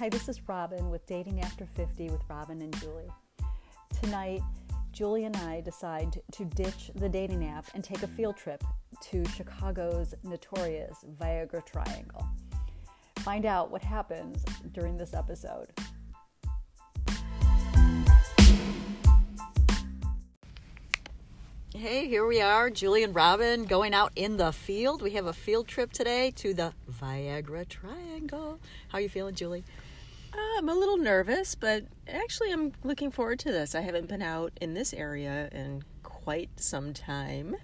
Hi, this is Robin with Dating After 50 with Robin and Julie. Tonight, Julie and I decide to ditch the dating app and take a field trip to Chicago's notorious Viagra Triangle. Find out what happens during this episode. Hey, here we are, Julie and Robin going out in the field. We have a field trip today to the Viagra Triangle. How are you feeling, Julie? I'm a little nervous, but actually, I'm looking forward to this. I haven't been out in this area in quite some time.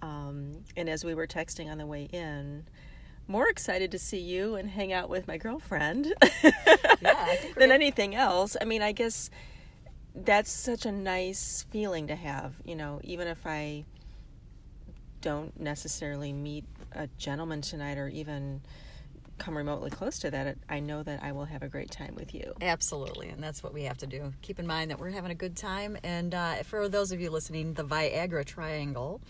Um, and as we were texting on the way in, more excited to see you and hang out with my girlfriend Yeah, than anything else. I mean, I guess that's such a nice feeling to have, you know, even if I don't necessarily meet a gentleman tonight or even come remotely close to that, I know that I will have a great time with you. Absolutely, and that's what we have to do. Keep in mind that we're having a good time. And uh, for those of you listening, the Viagra Triangle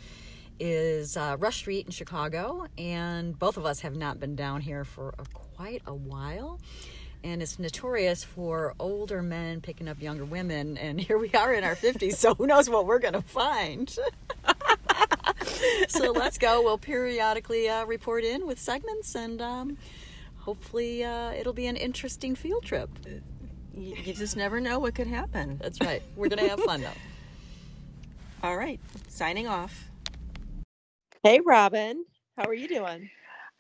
is uh, Rush Street in Chicago, and both of us have not been down here for a, quite a while. And it's notorious for older men picking up younger women, and here we are in our 50s, so who knows what we're going to find. so let's go. We'll periodically uh, report in with segments, and um, hopefully uh, it'll be an interesting field trip. You, you just never know what could happen. That's right. We're going to have fun, though. All right, signing off. Hey, Robin. How are you doing?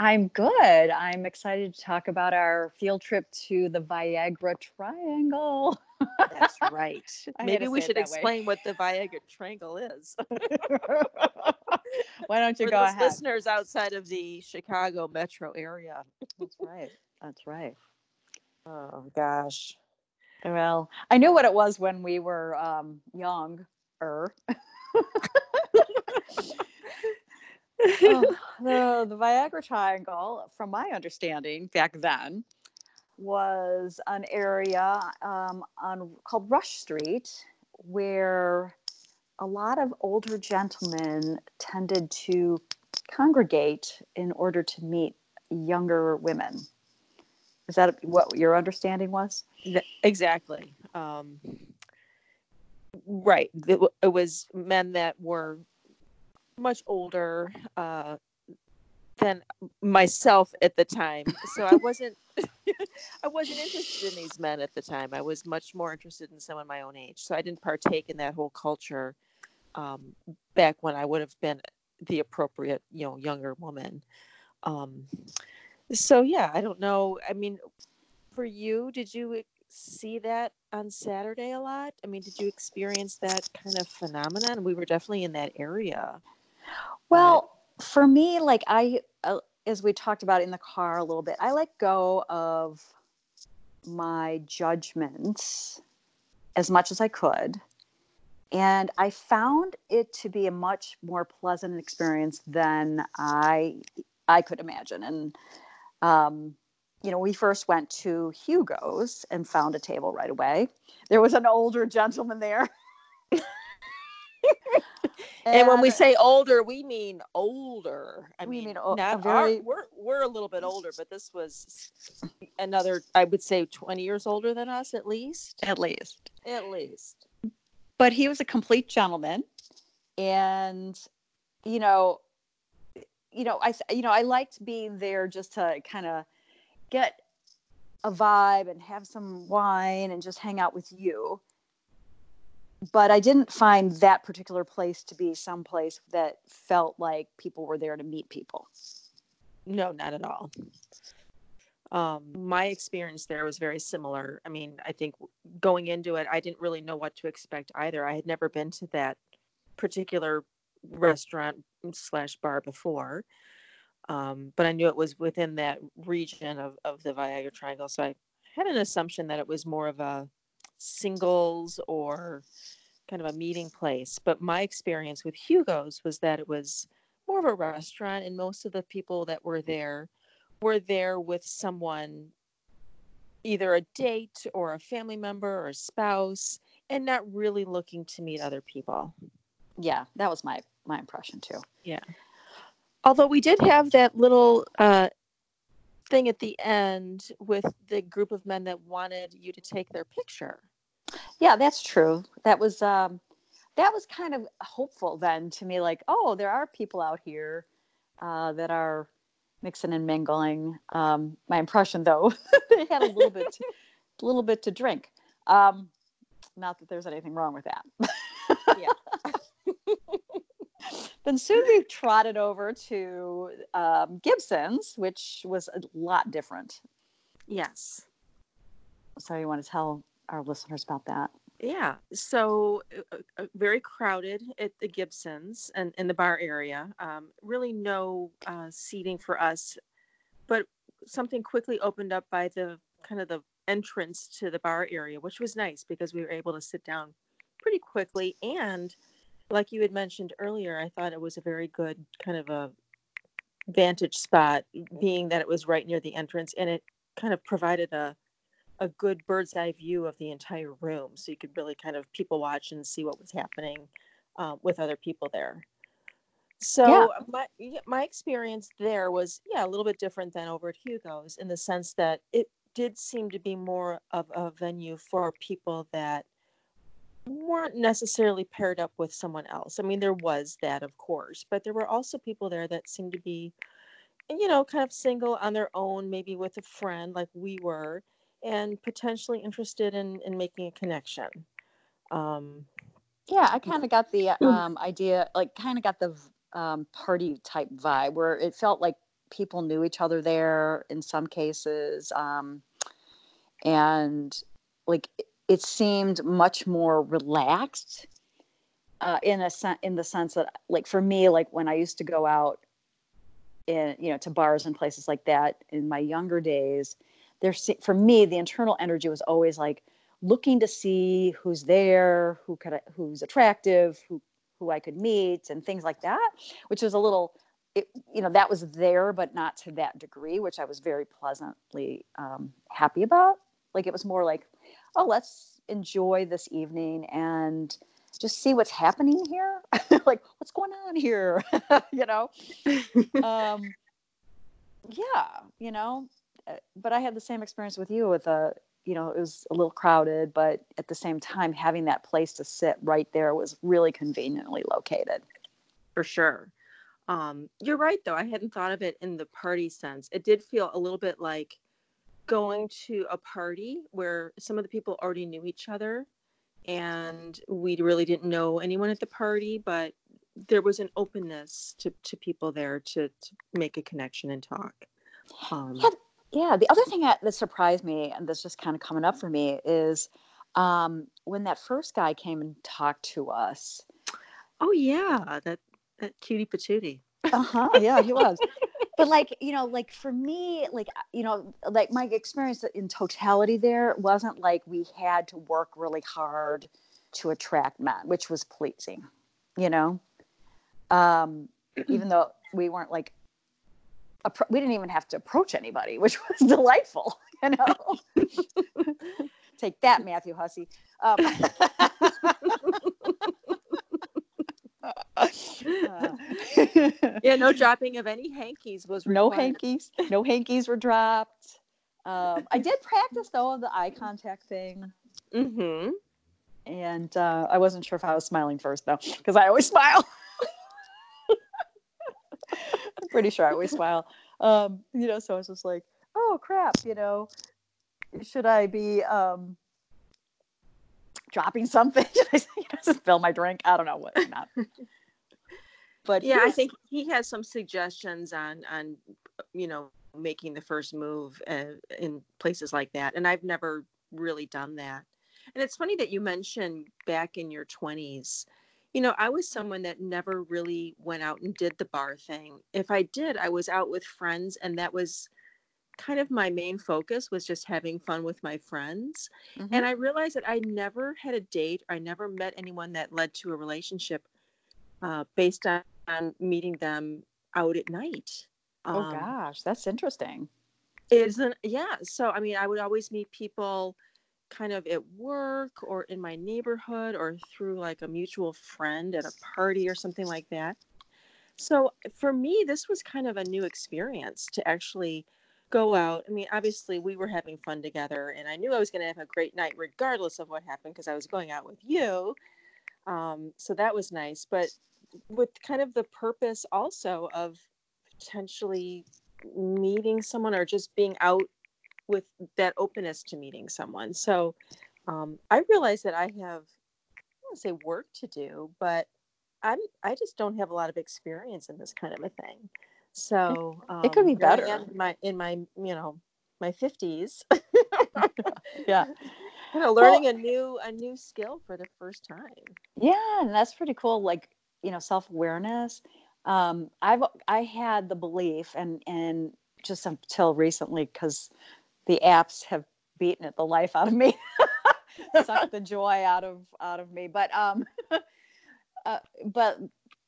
I'm good. I'm excited to talk about our field trip to the Viagra Triangle. That's right. Maybe we should that way. explain what the Viagra Triangle is. Why don't you For go ahead? listeners outside of the Chicago metro area. That's right. That's right. Oh, gosh. Well, I knew what it was when we were um, younger. Oh, the, the Viagra Triangle, from my understanding back then, was an area um, on called Rush Street where a lot of older gentlemen tended to congregate in order to meet younger women. Is that what your understanding was? Exactly. Um, right. It was men that were much older uh, than myself at the time. So I wasn't I wasn't interested in these men at the time. I was much more interested in someone my own age. So I didn't partake in that whole culture um, back when I would have been the appropriate, you know, younger woman. Um, so yeah, I don't know. I mean, for you, did you see that on Saturday a lot? I mean, did you experience that kind of phenomenon? We were definitely in that area. Well, for me, like I, uh, as we talked about in the car a little bit, I let go of my judgments as much as I could. And I found it to be a much more pleasant experience than I I could imagine. And um, you know, we first went to Hugo's and found a table right away. There was an older gentleman there. And when we say older, we mean older. I We mean, mean not our- we're we're a little bit older, but this was another. I would say twenty years older than us, at least. at least. At least. but he was a complete gentleman and you know you know i you know i liked being there just to kind of get a vibe and have some wine and just hang out with you but i didn't find that particular place to be some place that felt like people were there to meet people No, not at all. Um, my experience there was very similar. I mean, I think going into it, I didn't really know what to expect either. I had never been to that particular restaurant slash bar before, um, but I knew it was within that region of, of the Viagra Triangle. So I had an assumption that it was more of a singles or kind of a meeting place. But my experience with Hugo's was that it was more of a restaurant, and most of the people that were there were there with someone, either a date or a family member or a spouse, and not really looking to meet other people. yeah that was my my impression too Yeah. Although we did have that little uh, thing at the end with the group of men that wanted you to take their picture. Yeah, that's true. That was um, that was kind of hopeful then to me. Like, oh, there are people out here uh, that are mixing and mingling. Um, my impression, though, they had a little bit, a little bit to drink. Um, not that there's anything wrong with that. yeah. then soon we trotted over to um, Gibson's, which was a lot different. Yes. So you want to tell our listeners about that? Yeah. So uh, uh, very crowded at the Gibsons and in the bar area. Um, really no uh, seating for us, but something quickly opened up by the kind of the entrance to the bar area, which was nice because we were able to sit down pretty quickly. And like you had mentioned earlier, I thought it was a very good kind of a vantage spot, being that it was right near the entrance and it kind of provided a a good bird's eye view of the entire room so you could really kind of people watch and see what was happening uh, with other people there so yeah. my my experience there was yeah a little bit different than over at hugo's in the sense that it did seem to be more of a venue for people that weren't necessarily paired up with someone else i mean there was that of course but there were also people there that seemed to be you know kind of single on their own maybe with a friend like we were and potentially interested in in making a connection. Um, yeah, I kind of got the mm. um, idea, like, kind of got the um, party type vibe where it felt like people knew each other there in some cases, um, and like it seemed much more relaxed. Uh, in a sen- in the sense that, like for me, like when I used to go out in you know to bars and places like that in my younger days, there's for me the internal energy was always like looking to see who's there who could who's attractive who who i could meet and things like that which was a little it, you know that was there but not to that degree which i was very pleasantly um, happy about like it was more like oh let's enjoy this evening and just see what's happening here like what's going on here you know um yeah you know uh, but I had the same experience with you with a, you know, it was a little crowded, but at the same time, having that place to sit right there was really conveniently located. For sure. Um, you're right, though. I hadn't thought of it in the party sense. It did feel a little bit like going to a party where some of the people already knew each other and we really didn't know anyone at the party, but there was an openness to, to people there to, to make a connection and talk. Um, yeah, yeah, the other thing that, that surprised me, and that's just kind of coming up for me, is um, when that first guy came and talked to us. Oh yeah, that that cutie patootie. Uh huh. Yeah, he was. but like you know, like for me, like you know, like my experience in totality there wasn't like we had to work really hard to attract men, which was pleasing. You know, um, even though we weren't like we didn't even have to approach anybody, which was delightful. You know, take that, Matthew Hussey. Um, uh, yeah, no dropping of any hankies was required. no hankies. No hankies were dropped. Um, I did practice though on the eye contact thing. Mm-hmm. And uh, I wasn't sure if I was smiling first though, because I always smile. I'm pretty sure I always smile. Um, you know, so I was just like, oh crap, you know, should I be um dropping something? Should I you know, just fill my drink? I don't know what not. But yeah, I think he has some suggestions on on you know making the first move uh, in places like that, and I've never really done that. And it's funny that you mentioned back in your 20s you know, I was someone that never really went out and did the bar thing. If I did, I was out with friends, and that was kind of my main focus was just having fun with my friends. Mm-hmm. And I realized that I never had a date, or I never met anyone that led to a relationship uh, based on, on, meeting them out at night. Oh um, gosh, that's interesting. Isn't yeah. So I mean, I would always meet people kind of at work or in my neighborhood or through like a mutual friend at a party or something like that. So for me, this was kind of a new experience to actually go out. I mean, obviously we were having fun together, and I knew I was going to have a great night regardless of what happened because I was going out with you. Um, so that was nice, but with kind of the purpose also of potentially meeting someone or just being out with that openness to meeting someone. So um, I realize that I have, I don't to say work to do, but I'm I just don't have a lot of experience in this kind of a thing. So um, it could be better in my in my you know my fifties. yeah, you know, learning well, a new a new skill for the first time. Yeah, and that's pretty cool. Like you know, self awareness. Um, I've I had the belief, and and just until recently, because the apps have beaten it the life out of me, sucked the joy out of out of me. But um, uh, but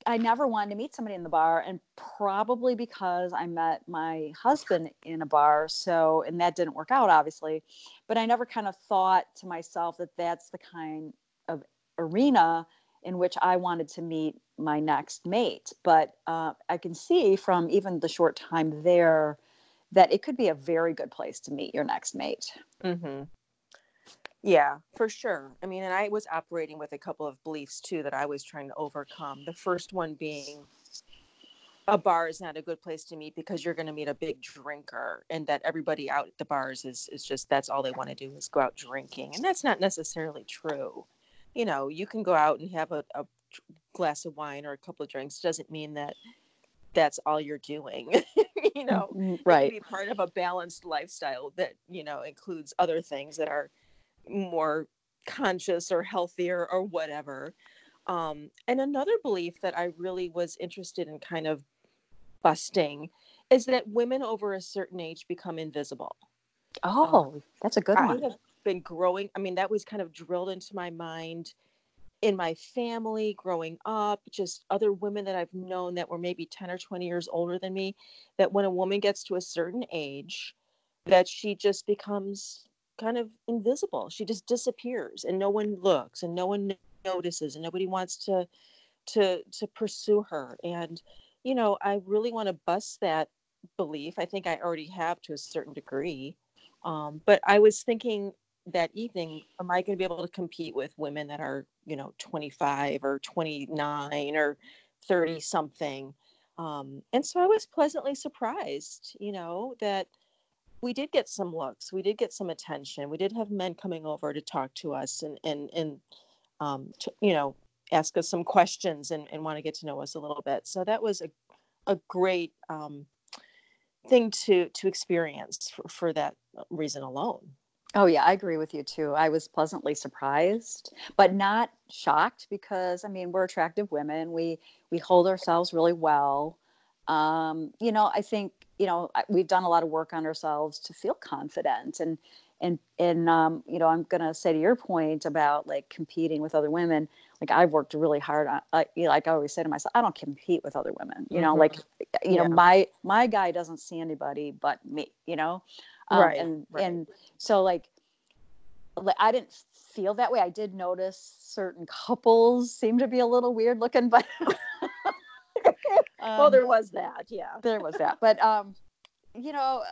I never wanted to meet somebody in the bar, and probably because I met my husband in a bar. So, and that didn't work out, obviously. But I never kind of thought to myself that that's the kind of arena in which I wanted to meet my next mate. But uh, I can see from even the short time there that it could be a very good place to meet your next mate. Mm-hmm. Yeah, for sure. I mean, and I was operating with a couple of beliefs too that I was trying to overcome. The first one being a bar is not a good place to meet because you're going to meet a big drinker and that everybody out at the bars is is just that's all they want to do is go out drinking. And that's not necessarily true. You know, you can go out and have a, a glass of wine or a couple of drinks doesn't mean that that's all you're doing you know mm-hmm, right be part of a balanced lifestyle that you know includes other things that are more conscious or healthier or whatever. Um, and another belief that I really was interested in kind of busting is that women over a certain age become invisible. Oh, um, that's a good I one. have been growing. I mean, that was kind of drilled into my mind in my family growing up, just other women that I've known that were maybe 10 or 20 years older than me, that when a woman gets to a certain age, that she just becomes kind of invisible. She just disappears and no one looks and no one notices and nobody wants to to to pursue her. And you know, I really want to bust that belief. I think I already have to a certain degree. Um, but I was thinking that evening, am I going to be able to compete with women that are, you know, 25 or 29 or 30 something? Um, and so I was pleasantly surprised, you know, that we did get some looks we did get some attention we did have men coming over to talk to us and and and um, to, you know ask us some questions and, and want to get to know us a little bit so that was a, a great um, thing to to experience for, for that reason alone oh yeah i agree with you too i was pleasantly surprised but not shocked because i mean we're attractive women we we hold ourselves really well um, you know i think you know we've done a lot of work on ourselves to feel confident and and and um, you know i'm going to say to your point about like competing with other women like i've worked really hard on uh, you know, like i always say to myself i don't compete with other women you know mm-hmm. like you yeah. know my my guy doesn't see anybody but me you know um, right and right. and so like i didn't feel that way i did notice certain couples seem to be a little weird looking but um, well, there was that, yeah. There was that, but um, you know,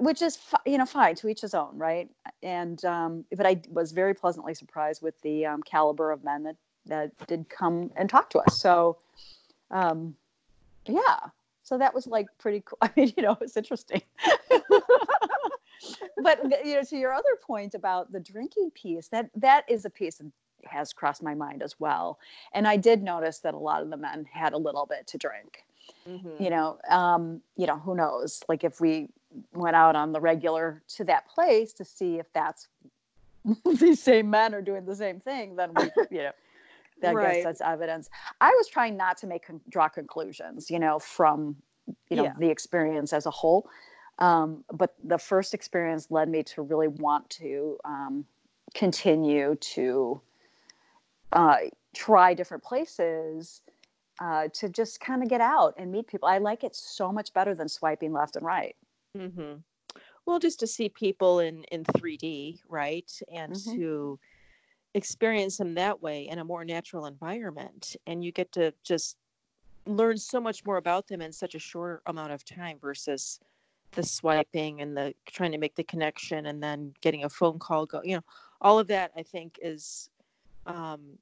which is you know fine to each his own, right? And um, but I was very pleasantly surprised with the um, caliber of men that that did come and talk to us. So, um, yeah, so that was like pretty cool. I mean, you know, it's interesting. But you know, to your other point about the drinking piece, that that is a piece of has crossed my mind as well. And I did notice that a lot of the men had a little bit to drink. Mm-hmm. You know, um, you know, who knows? Like if we went out on the regular to that place to see if that's these same men are doing the same thing, then we, you know, I right. guess that's evidence. I was trying not to make draw conclusions, you know, from you know yeah. the experience as a whole. Um, but the first experience led me to really want to um, continue to uh, try different places uh, to just kind of get out and meet people. I like it so much better than swiping left and right. Mm-hmm. Well, just to see people in in 3D, right, and mm-hmm. to experience them that way in a more natural environment, and you get to just learn so much more about them in such a short amount of time versus the swiping and the trying to make the connection and then getting a phone call go you know all of that i think is um,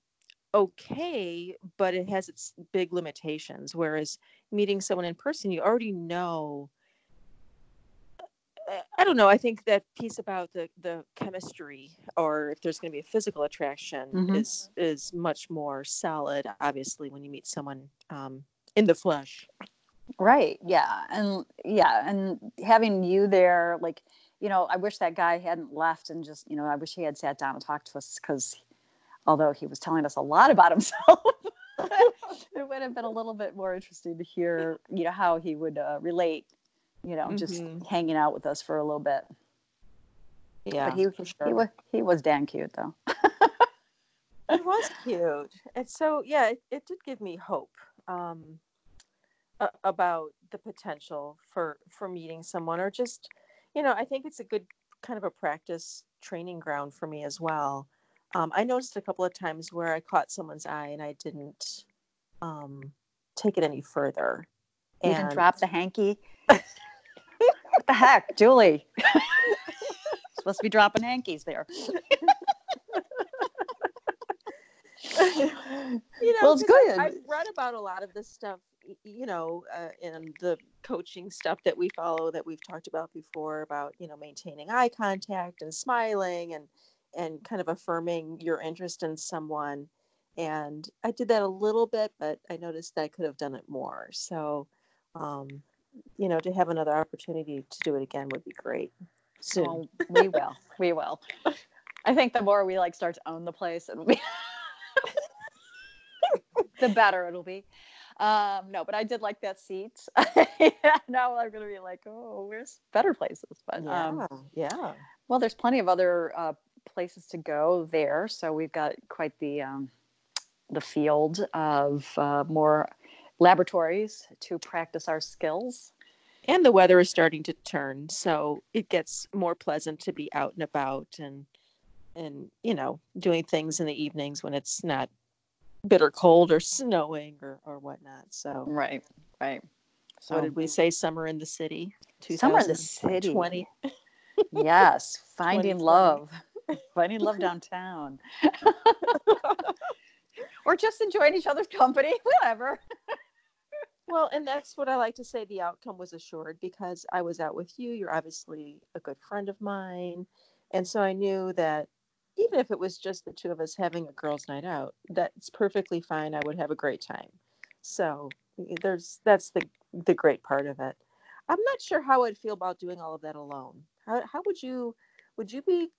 okay but it has its big limitations whereas meeting someone in person you already know uh, I don't know. I think that piece about the the chemistry, or if there's going to be a physical attraction, Mhm. is is much more solid. Obviously, when you meet someone um, in the flesh. Right. Yeah. And yeah. And having you there, like, you know, I wish that guy hadn't left and just, you know, I wish he had sat down and talked to us because although he was telling us a lot about himself, it would have been a little bit more interesting to hear, you know, how he would uh, relate, you know, just Mhm. hanging out with us for a little bit. Yeah, but he, sure. he was he was damn cute though. it was cute and so yeah it, it did give me hope um a- about the potential for for meeting someone or just you know i think it's a good kind of a practice training ground for me as well um, i noticed a couple of times where i caught someone's eye and i didn't um take it any further You can And- drop the hanky. what the heck, Julie? Supposed to be dropping hankies there. you know, Well, it's 'cause I- good. I've read about a lot of this stuff, y- you know, uh, in the coaching stuff that we follow that we've talked about before about, you know, maintaining eye contact and smiling and and kind of affirming your interest in someone. And I did that a little bit, but I noticed that I could have done it more. So, um, you know, to have another opportunity to do it again would be great. Soon. Oh, we will. We will. I think the more we like start to own the place, it'll be the better it'll be. Um, no, but I did like that seat. yeah, now I'm gonna be like, oh, where's better places? But yeah, um, yeah. well, there's plenty of other uh, places to go there. So we've got quite the um, the field of uh, more laboratories to practice our skills. and the weather is starting to turn so it gets more pleasant to be out and about and and you know doing things in the evenings when it's not bitter cold or snowing or or whatnot so Right. Right. So what did we say summer in the city Summer in the city. 2020 yes, finding love, finding love downtown, or just enjoying each other's company, whatever. well and that's what i like to say the outcome was assured because i was out with you you're obviously a good friend of mine and so i knew that even if it was just the two of us having a girls night out that's perfectly fine i would have a great time. So there's that's the the great part of it. I'm not sure how i'd feel about doing all of that alone. How, how would you would you be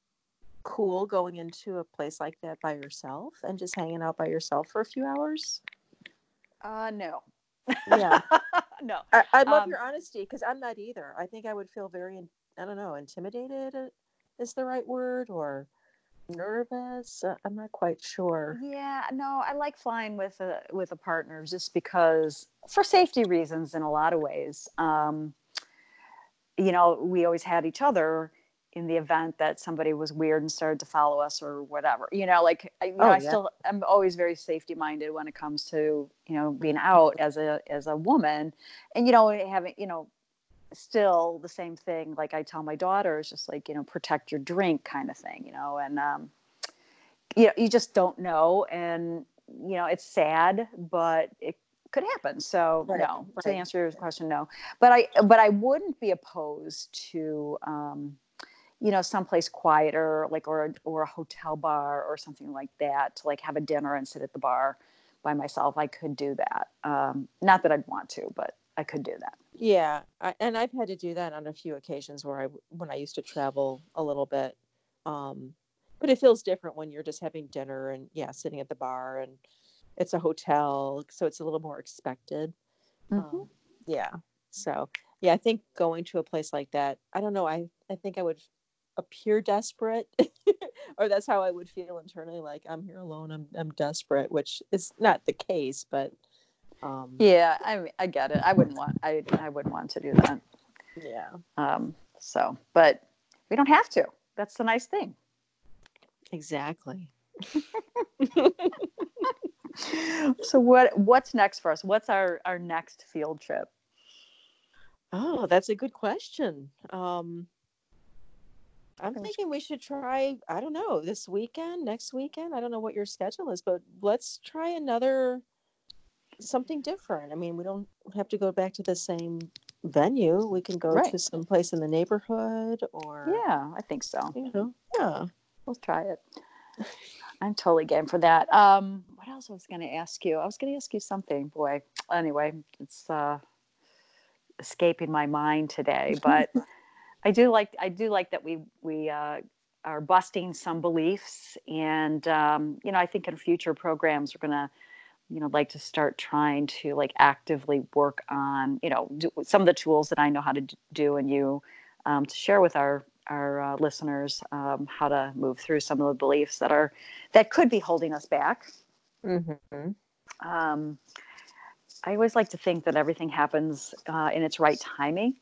cool going into a place like that by yourself and just hanging out by yourself for a few hours? Uh, no, yeah. No. I, I love Um, your honesty because I'm not either. I think I would feel very, I don't know, intimidated uh, is the right word or nervous. Uh, I'm not quite sure. Yeah, no, I like flying with a with a partner just because for safety reasons in a lot of ways. Um, you know, we always had each other in the event that somebody was weird and started to follow us or whatever. You know, like I, you know, Oh, I yeah. still I'm always very safety minded when it comes to you know being out as a as a woman, and you know having you know still the same thing. Like I tell my daughters just like you know protect your drink kind of thing. You know, and um, you know you just don't know and you know it's sad but it could happen so Right, no to answer your question no but i but i wouldn't be opposed to um you know someplace quieter like or or a hotel bar or something like that to like have a dinner and sit at the bar by myself i could do that um not that i'd want to but i could do that Yeah, I, and I've had to do that on a few occasions where I when I used to travel a little bit. Um, but it feels different when you're just having dinner and yeah, sitting at the bar and it's a hotel, so it's a little more expected. Mhm. Um, yeah. So yeah, I think going to a place like that, I don't know. I I think I would appear desperate, or that's how I would feel internally. Like I'm here alone. I'm I'm desperate, which is not the case, but um, yeah i mean, i get it i wouldn't want i i wouldn't want to do that yeah. um so but we don't have to that's the nice thing Exactly. so what what's next for us what's our our next field trip Oh, that's a good question. Um, I'm thinking we should try, I don't know, this weekend, next weekend. I don't know what your schedule is, but let's try another something different. I mean, we don't have to go back to the same venue. We can go Right. to some place in the neighborhood or Yeah, I think so. you know, yeah. We'll try it. I'm totally game for that. Um, what else was going to ask you? I was going to ask you something. Boy, anyway, it's uh, escaping my mind today. But I do like I do like that we we uh, are busting some beliefs, and um, you know, I think in future programs we're going to you know like to start trying to like actively work on you know do, some of the tools that I know how to do, and you um, to share with our our uh, listeners um, how to move through some of the beliefs that are that could be holding us back. Mm-hmm. Um, I always like to think that everything happens uh, in its right timing.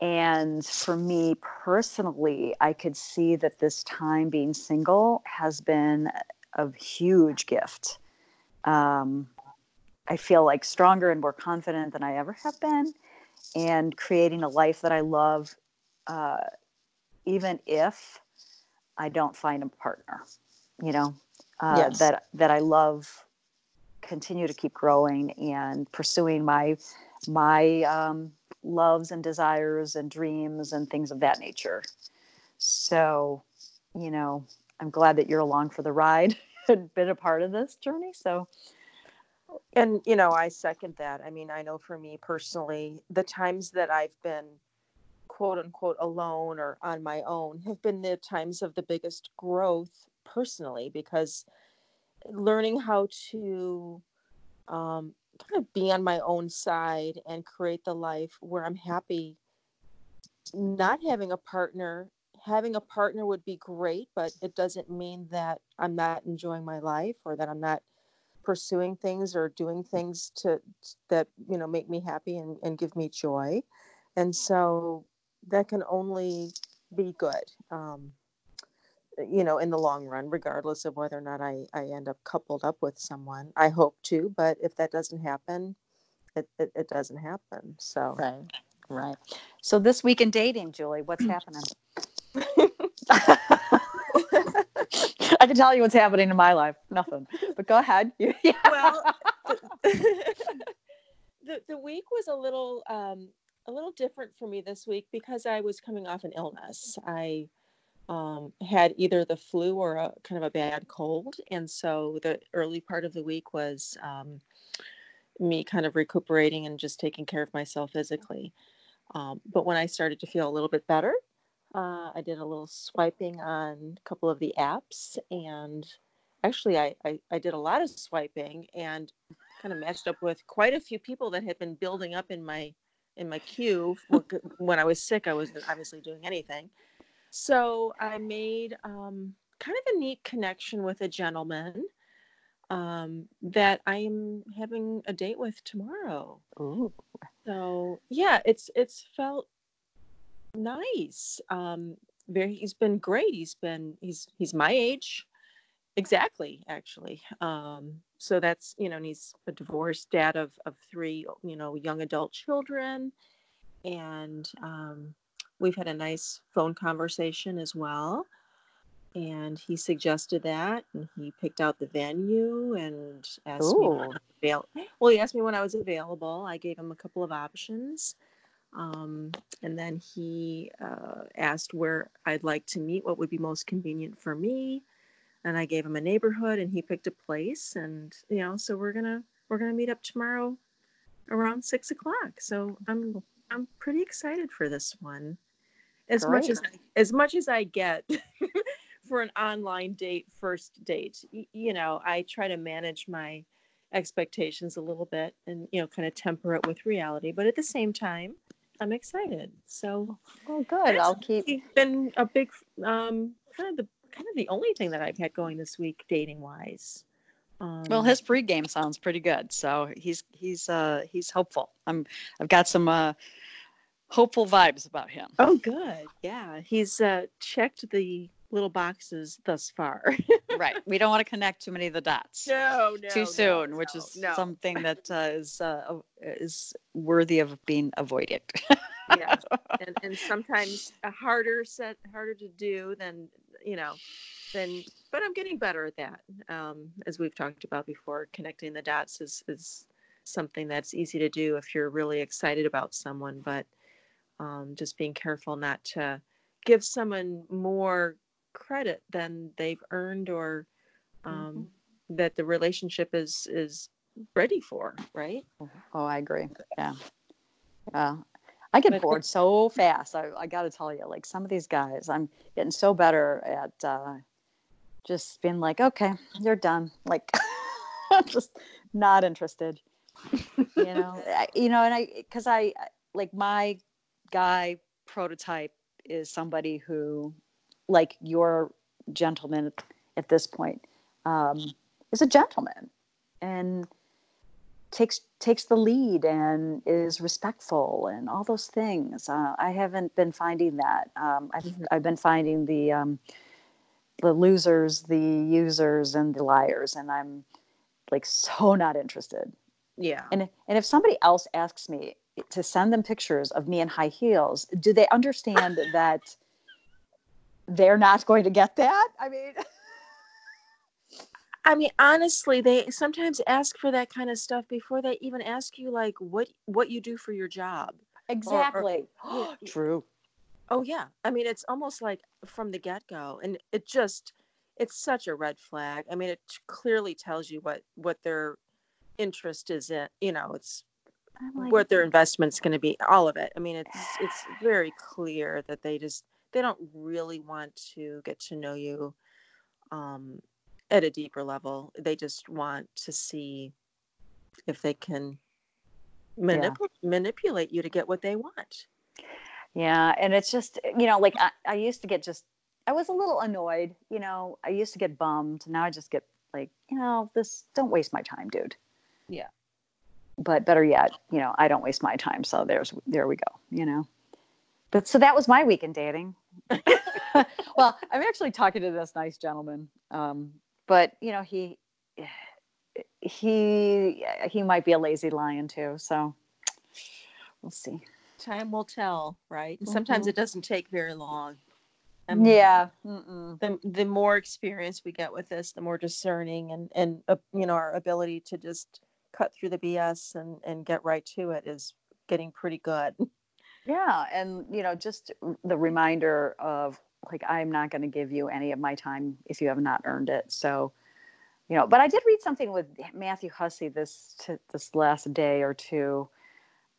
And for me personally, I could see that this time being single has been a huge gift. Um, I feel like stronger and more confident than I ever have been, and creating a life that I love, uh, even if I don't find a partner. You know, uh, Yes. that that I love, continue to keep growing and pursuing my my um, loves and desires and dreams and things of that nature. So, you know, I'm glad that you're along for the ride and been a part of this journey. So, And you know, I second that. I mean, I know for me personally, the times that I've been quote unquote alone or on my own have been the times of the biggest growth personally because learning how to um, kind of be on my own side and create the life where I'm happy not having a partner having a partner would be great but it doesn't mean that i'm not enjoying my life or that i'm not pursuing things or doing things to that you know make me happy and, and give me joy. And so that can only be good um, you know in the long run regardless of whether or not I, I end up coupled up with someone. I hope to but if that doesn't happen it, it, it doesn't happen so. Right, right. So, this week in dating, Julie, what's happening? I can tell you what's happening in my life. Nothing. But go ahead. yeah. well the, the, week was a little um a little different for me this week because i was coming off an illness i um, had either the flu or a kind of a bad cold and so the early part of the week was um, me kind of recuperating and just taking care of myself physically um, but when i started to feel a little bit better uh, i did a little swiping on a couple of the apps and actually I, I, I did a lot of swiping and kind of matched up with quite a few people that had been building up in my in my queue when I was sick. I wasn't obviously doing anything, so I made um, kind of a neat connection with a gentleman um, that I am having a date with tomorrow. Ooh. So yeah, it's it's felt nice. Um, very, he's been great. He's been he's he's my age, exactly actually. Um, so that's you know, and he's a divorced dad of of three you know young adult children, and um, we've had a nice phone conversation as well. And he suggested that, and he picked out the venue and asked me Ooh. avail- well he asked me when i was available i gave him a couple of options um, and then he uh, asked where i'd like to meet what would be most convenient for me. And i gave him a neighborhood and he picked a place and you know so we're gonna we're gonna meet up tomorrow around six o'clock. So i'm i'm pretty excited for this one. As much as as much as i get for an online date first date y- you know i try to manage my expectations a little bit and you know kind of temper it with reality. But at the same time i'm excited so Well, good. I'll keep. been a big um kind of the kind of the only thing that i've had going this week dating wise um, Well, his pregame sounds pretty good. So he's he's uh he's hopeful. I'm I've got some uh hopeful vibes about him. oh good yeah he's uh checked the little boxes thus far. right. We don't want to connect too many of the dots. no, no, too no, soon, which no, is no. something that uh, is uh, is worthy of being avoided. yeah, and and sometimes a harder set, harder to do than you know, than. But I'm getting better at that. Um, as we've talked about before, connecting the dots is is something that's easy to do if you're really excited about someone, but um, just being careful not to give someone more credit than they've earned or um, that the relationship is is ready for, right? Oh, I agree. Yeah. Yeah. I get bored so fast. I, I got to tell you, like some of these guys, I'm getting so better at uh, just being like, okay, you're done. Like, just not interested. You know, I, you know, and I, because I like my guy prototype is somebody who, like your gentleman at this point, um, is a gentleman and takes takes the lead and is respectful and all those things. Uh, I haven't been finding that. Um, I've Mhm. I've been finding the um, the losers, the users, and the liars, and I'm like so not interested. Yeah. And and if somebody else asks me to send them pictures of me in high heels, do they understand that they're not going to get that? I mean, I mean, honestly, they sometimes ask for that kind of stuff before they even ask you like what what you do for your job. exactly. yeah. True. Oh yeah. I mean, it's almost like from the get-go and it just it's such a red flag. I mean, it clearly tells you what what their interest is in, you know, it's like, what their investment's going to be, all of it. I mean, it's it's very clear that they just they don't really want to get to know you um at a deeper level. They just want to see if they can manip- manipulate you to get what they want. Yeah, and it's just you know, like I, I used to get just I was a little annoyed, you know. I used to get bummed. Now I just get like, you know, this don't waste my time, dude. Yeah. But better yet, you know, I don't waste my time. So there's there we go, you know. But so that was my week in dating. well, I'm actually talking to this nice gentleman. Um, but you know, he he he might be a lazy lion too, so we'll see. Time will tell, right? And sometimes it doesn't take very long. I mean, Mm-hmm. yeah. Mm-mm. the the more experience we get with this, the more discerning and and uh, you know our ability to just cut through the BS and and get right to it is getting pretty good. Yeah, and you know, just the reminder of like I'm not going to give you any of my time if you have not earned it. So, you know, but I did read something with Matthew Hussey this t- this last day or two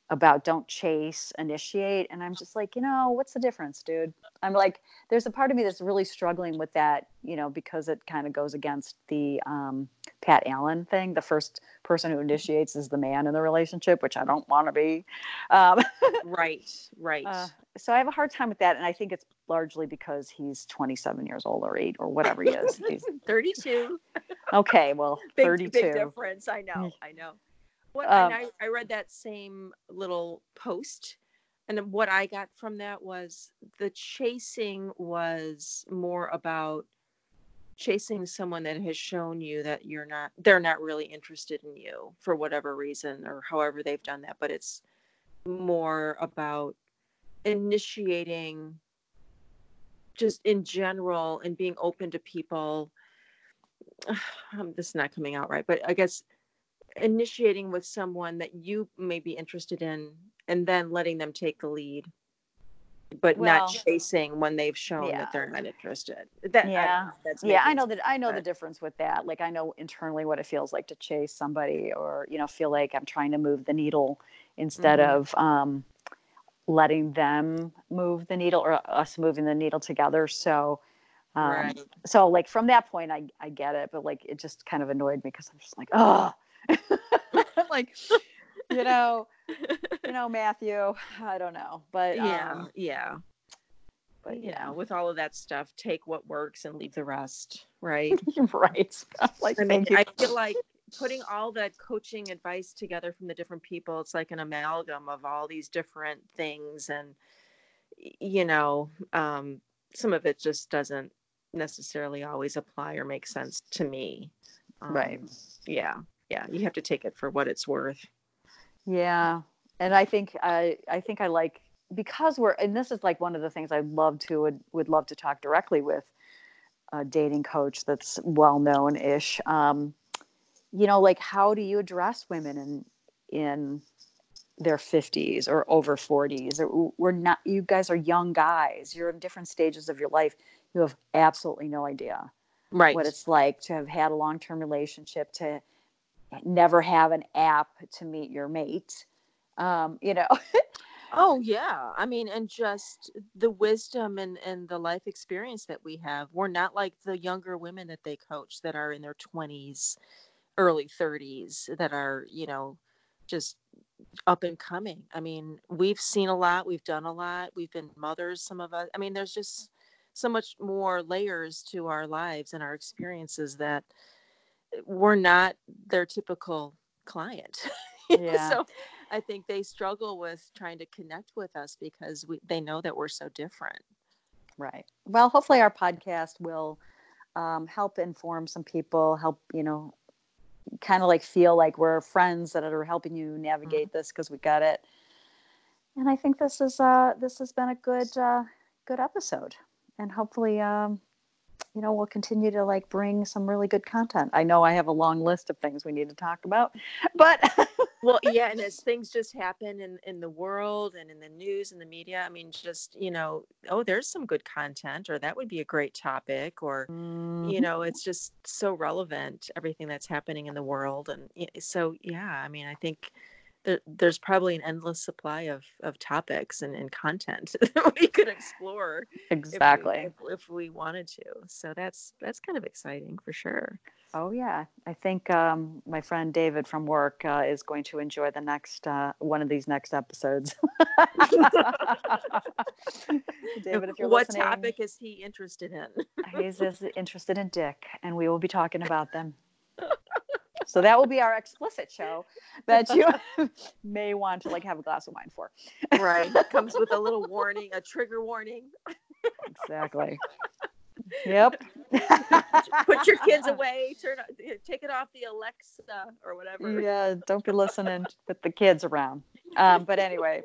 about don't chase, initiate, and I'm just like, you know, what's the difference, dude? I'm like, there's a part of me that's really struggling with that, you know, because it kind of goes against the um, Pat Allen thing. The first person who initiates is the man in the relationship, which I don't want to be. Um, right, right. uh, so I have a hard time with that, and I think it's largely because he's 27 years old or eight or whatever he is. 32. okay, well, Big, 32. big difference. I know. I know. What Um, and I, I read that same little post, and what I got from that was the chasing was more about chasing someone that has shown you that you're not they're not really interested in you for whatever reason or however they've done that but it's more about initiating just in general and being open to people. Um, this is not coming out right but i guess initiating with someone that you may be interested in and then letting them take the lead but Well, not chasing when they've shown yeah. that they're not interested that I Yeah. that's yeah, I know that. I know the difference with that. Like, I know internally what it feels like to chase somebody, or you know, feel like I'm trying to move the needle instead Mhm. of um, letting them move the needle or us moving the needle together. So, um, right so like from that point, I I get it, but like it just kind of annoyed me because I'm just like, oh, like, you know, you know, Matthew, I don't know, but yeah um, yeah but you know know, with all of that stuff take what works and leave the rest right right. like, I mean. I feel like putting all that coaching advice together from the different people, it's like an amalgam of all these different things. And, you know, um, some of it just doesn't necessarily always apply or make sense to me. Um, right. Yeah. Yeah. You have to take it for what it's worth. Yeah. And I think I I think I like because we're and this is like one of the things I love to would would love to talk directly with a dating coach that's well known ish. Um, you know, like how do you address women in in their 50s or over 40s or we're not you guys are young guys you're in different stages of your life you have absolutely no idea right what it's like to have had a long-term relationship to never have an app to meet your mate um, you know? Oh yeah. I mean and just the wisdom and and the life experience that we have. We're not like the younger women that they coach that are in their 20s early 30s that are you know just up and coming. I mean we've seen a lot. We've done a lot. We've been mothers some of us. I mean there's just so much more layers to our lives and our experiences that we're not their typical client yeah. so I think they struggle with trying to connect with us because we, they know that we're so different. Right. Well, hopefully our podcast will um, help inform some people, help, you know, kind of like feel like we're friends that are helping you navigate mm-hmm. this because we got it. And I think this is uh this has been a good uh good episode. And hopefully um you know, we'll continue to like bring some really good content. I know I have a long list of things we need to talk about, but well, yeah, and as things just happen in in the world and in the news and the media, I mean, just you know, oh, there's some good content, or that would be a great topic, or mm-hmm. you know, it's just so relevant everything that's happening in the world, and so yeah, I mean, I think there, there's probably an endless supply of, of topics and, and content that we could explore exactly if we, if, if we, wanted to. So that's that's kind of exciting for sure. Oh yeah. I think um, my friend david from work uh, is going to enjoy the next uh, one of these next episodes. David if you're what topic is he interested in? He's interested in dick and we will be talking about them so that will be our explicit show that you may want to like have a glass of wine for. right. Comes with a little warning, a trigger warning. exactly. Yep. Put your kids away. Turn take it off the Alexa or whatever. Yeah, don't be listening with the kids around. Um, but anyway,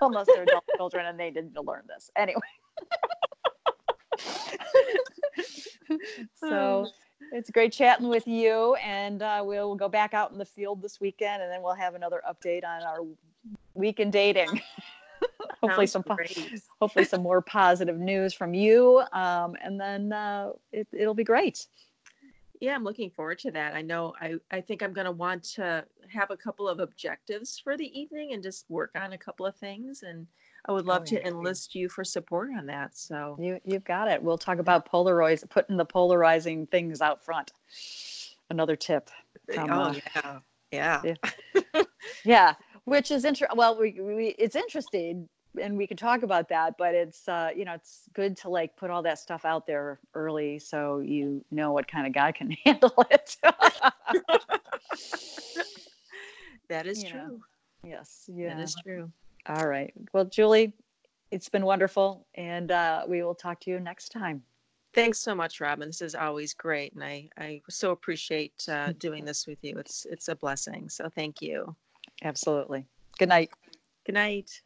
unless they're adult children and they didn't learn this. Anyway. so it's great chatting with you, and uh, we'll go back out in the field this weekend, and then we'll have another update on our week in dating. hopefully some hopefully some more positive news from you, um, and then uh, it, it'll be great. Yeah, I'm looking forward to that. I know I, I think I'm going to want to have a couple of objectives for the evening and just work on a couple of things and I would love oh, to enlist you for support on that. So you you've got it. We'll talk about Polaroids, putting the polarizing things out front. Another tip. From, oh uh, yeah, yeah, yeah. yeah. Which is interesting. Well, we, we, it's interesting, and we can talk about that. But it's uh, you know it's good to like put all that stuff out there early, so you know what kind of guy can handle it. that is you true. Know. Yes, yeah, that is true. All right. Well, Julie, it's been wonderful, and uh, we will talk to you next time. Thanks so much, Robin. This is always great, and I I so appreciate uh, doing this with you. It's it's a blessing. So thank you. Absolutely. Good night. Good night.